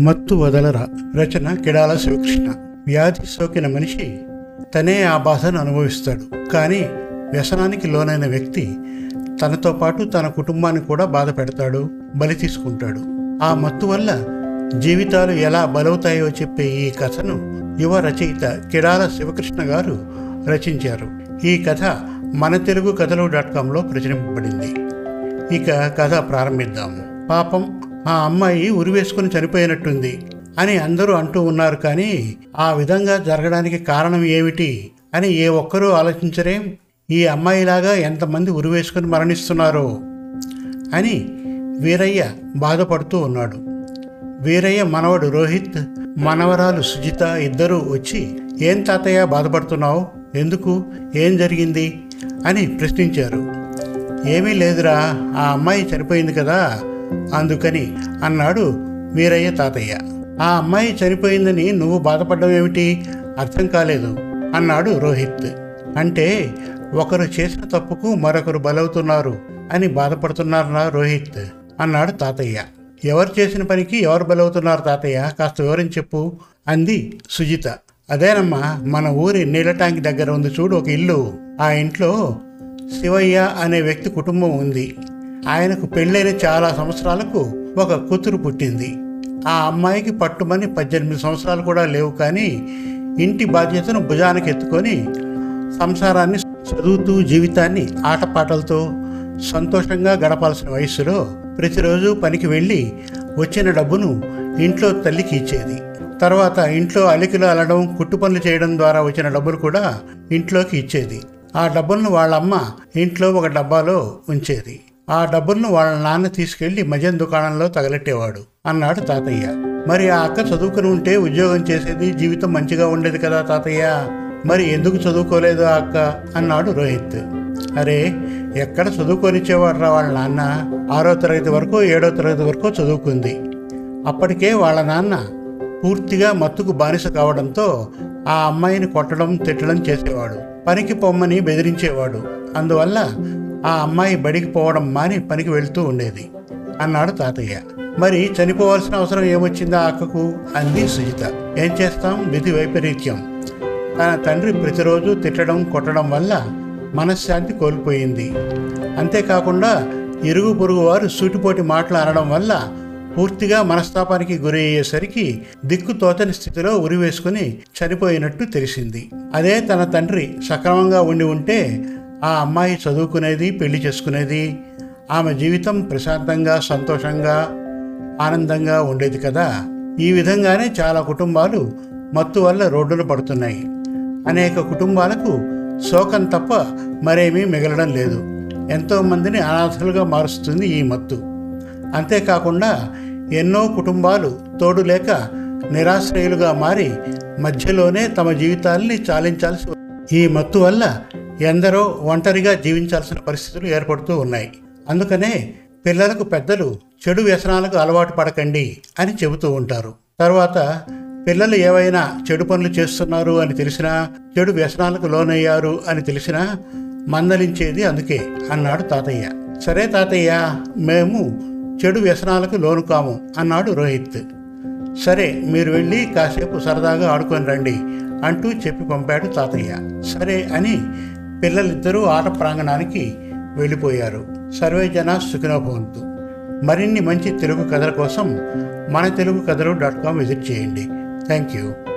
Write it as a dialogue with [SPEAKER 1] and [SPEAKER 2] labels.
[SPEAKER 1] మత్తు వదలరా. రచన కిడాల శివకృష్ణ. వ్యాధి సోకిన మనిషి తనే ఆ బాధను అనుభవిస్తాడు. కానీ వ్యసనానికి లోనైన వ్యక్తి తనతో పాటు తన కుటుంబాన్ని కూడా బాధ పెడతాడు బలి తీసుకుంటాడు. ఆ మత్తు వల్ల జీవితాలు ఎలా బలవుతాయో చెప్పే ఈ కథను యువ రచయిత కిడాల శివకృష్ణ గారు రచించారు. ఈ కథ మన తెలుగు కథలు డాట్ కాంలో ప్రచురింపబడింది. ఇక కథ ప్రారంభిద్దాం. పాపం ఆ అమ్మాయి ఉరివేసుకుని చనిపోయినట్టుంది అని అందరూ అంటూ ఉన్నారు కానీ ఆ విధంగా జరగడానికి కారణం ఏమిటి అని ఏ ఒక్కరూ ఆలోచించరేం? ఈ అమ్మాయిలాగా ఎంతమంది ఉరివేసుకుని మరణిస్తున్నారో అని వీరయ్య బాధపడుతూ ఉన్నాడు. వీరయ్య మనవడు రోహిత్ మనవరాలు సుజిత ఇద్దరూ వచ్చి ఏం తాతయ్య బాధపడుతున్నావు? ఎందుకు? ఏం జరిగింది? అని ప్రశ్నించారు. ఏమీ లేదురా ఆ అమ్మాయి చనిపోయింది కదా అందుకని అన్నాడు వీరయ్య తాతయ్య. ఆ అమ్మాయి చనిపోయిందని నువ్వు బాధపడ్డం ఏమిటి అర్థం కాలేదు అన్నాడు రోహిత్. అంటే ఒకరు చేసిన తప్పుకు మరొకరు బలవుతున్నారు అని బాధపడుతున్నారా రోహిత్? అన్నాడు తాతయ్య. ఎవరు చేసిన పనికి ఎవరు బలవుతున్నారు తాతయ్య? కాస్త వివరించి చెప్పు అంది సుజిత. అదేనమ్మా మన ఊరి నీళ్ళ ట్యాంక్ దగ్గర ఉంది చూడు ఒక ఇల్లు. ఆ ఇంట్లో శివయ్య అనే వ్యక్తి కుటుంబం ఉంది. ఆయనకు పెళ్ళైన చాలా సంవత్సరాలకు ఒక కూతురు పుట్టింది. ఆ అమ్మాయికి పట్టుమని పద్దెనిమిది సంవత్సరాలు కూడా లేవు కానీ ఇంటి బాధ్యతను భుజానికి ఎత్తుకొని సంసారాన్ని చదువుతూ జీవితాన్ని ఆటపాటలతో సంతోషంగా గడపాల్సిన వయస్సులో ప్రతిరోజు పనికి వెళ్ళి వచ్చిన డబ్బును ఇంట్లో తల్లికి ఇచ్చేది. తర్వాత ఇంట్లో అలికిలు అలడం కుట్టు పనులు చేయడం ద్వారా వచ్చిన డబ్బులు కూడా ఇంట్లోకి ఇచ్చేది. ఆ డబ్బులను వాళ్ళ అమ్మ ఇంట్లో ఒక డబ్బాలో ఉంచేది. ఆ డబ్బులను వాళ్ళ నాన్న తీసుకెళ్ళి మద్యం దుకాణంలో తగలెట్టేవాడు అన్నాడు తాతయ్య. మరి ఆ అక్క చదువుకుని ఉంటే ఉద్యోగం చేసేది జీవితం మంచిగా ఉండేది కదా తాతయ్య. మరి ఎందుకు చదువుకోలేదు ఆ అక్క? అన్నాడు రోహిత్. అరే ఎక్కడ చదువుకొనిచ్చేవాడు రా వాళ్ళ నాన్న? ఆరో తరగతి వరకు ఏడో తరగతి వరకు చదువుకుంది. అప్పటికే వాళ్ళ నాన్న పూర్తిగా మత్తుకు బానిస కావడంతో ఆ అమ్మాయిని కొట్టడం తిట్టడం చేసేవాడు. పనికి పొమ్మని బెదిరించేవాడు. అందువల్ల ఆ అమ్మాయి బడికి పోవడం మాని పనికి వెళ్తూ ఉండేది. అన్నాడు తాతయ్య. మరి చనిపోవాల్సిన అవసరం ఏమొచ్చిందా అక్కకు? అంది సుజిత. ఏం చేస్తాం? విధి వైపరీత్యం. తన తండ్రి ప్రతిరోజు తిట్టడం కొట్టడం వల్ల మనశ్శాంతి కోల్పోయింది. అంతేకాకుండా ఇరుగు పొరుగు వారు సూటిపోటి మాటలు అనడం వల్ల పూర్తిగా మనస్తాపానికి గురి అయ్యేసరికి దిక్కు తోచని స్థితిలో ఉరివేసుకుని చనిపోయినట్టు తెలిసింది. అదే తన తండ్రి సక్రమంగా ఉండి ఉంటే ఆ అమ్మాయి చదువుకునేది పెళ్ళి చేసుకునేది ఆమె జీవితం ప్రశాంతంగా సంతోషంగా ఆనందంగా ఉండేది కదా. ఈ విధంగానే చాలా కుటుంబాలు మత్తు వల్ల రోడ్డున పడుతున్నాయి. అనేక కుటుంబాలకు శోకం తప్ప మరేమీ మిగలడం లేదు. ఎంతో మందిని అనాథలుగా మారుస్తుంది ఈ మత్తు. అంతేకాకుండా ఎన్నో కుటుంబాలు తోడు లేక నిరాశ్రయులుగా మారి మధ్యలోనే తమ జీవితాల్ని చాలించాల్సి ఈ మత్తు వల్ల ఎందరో ఒంటరిగా జీవించాల్సిన పరిస్థితులు ఏర్పడుతూ ఉన్నాయి. అందుకనే పిల్లలకు పెద్దలు చెడు వ్యసనాలకు అలవాటు పడకండి అని చెబుతూ ఉంటారు. తర్వాత పిల్లలు ఏవైనా చెడు పనులు చేస్తున్నారు అని తెలిసినా చెడు వ్యసనాలకు లోనయ్యారు అని తెలిసినా మందలించేది అందుకే అన్నాడు తాతయ్య. సరే తాతయ్య మేము చెడు వ్యసనాలకు లోను కాము అన్నాడు రోహిత్. సరే మీరు వెళ్ళి కాసేపు సరదాగా ఆడుకొని రండి అంటూ చెప్పి పంపాడు తాతయ్య. సరే అని పిల్లలిద్దరూ ఆట ప్రాంగణానికి వెళ్ళిపోయారు. సర్వేజన సుఖినోభవంతు. మరిన్ని మంచి తెలుగు కథల కోసం మన తెలుగు కథలు డాట్ కామ్ విజిట్ చేయండి. Thank you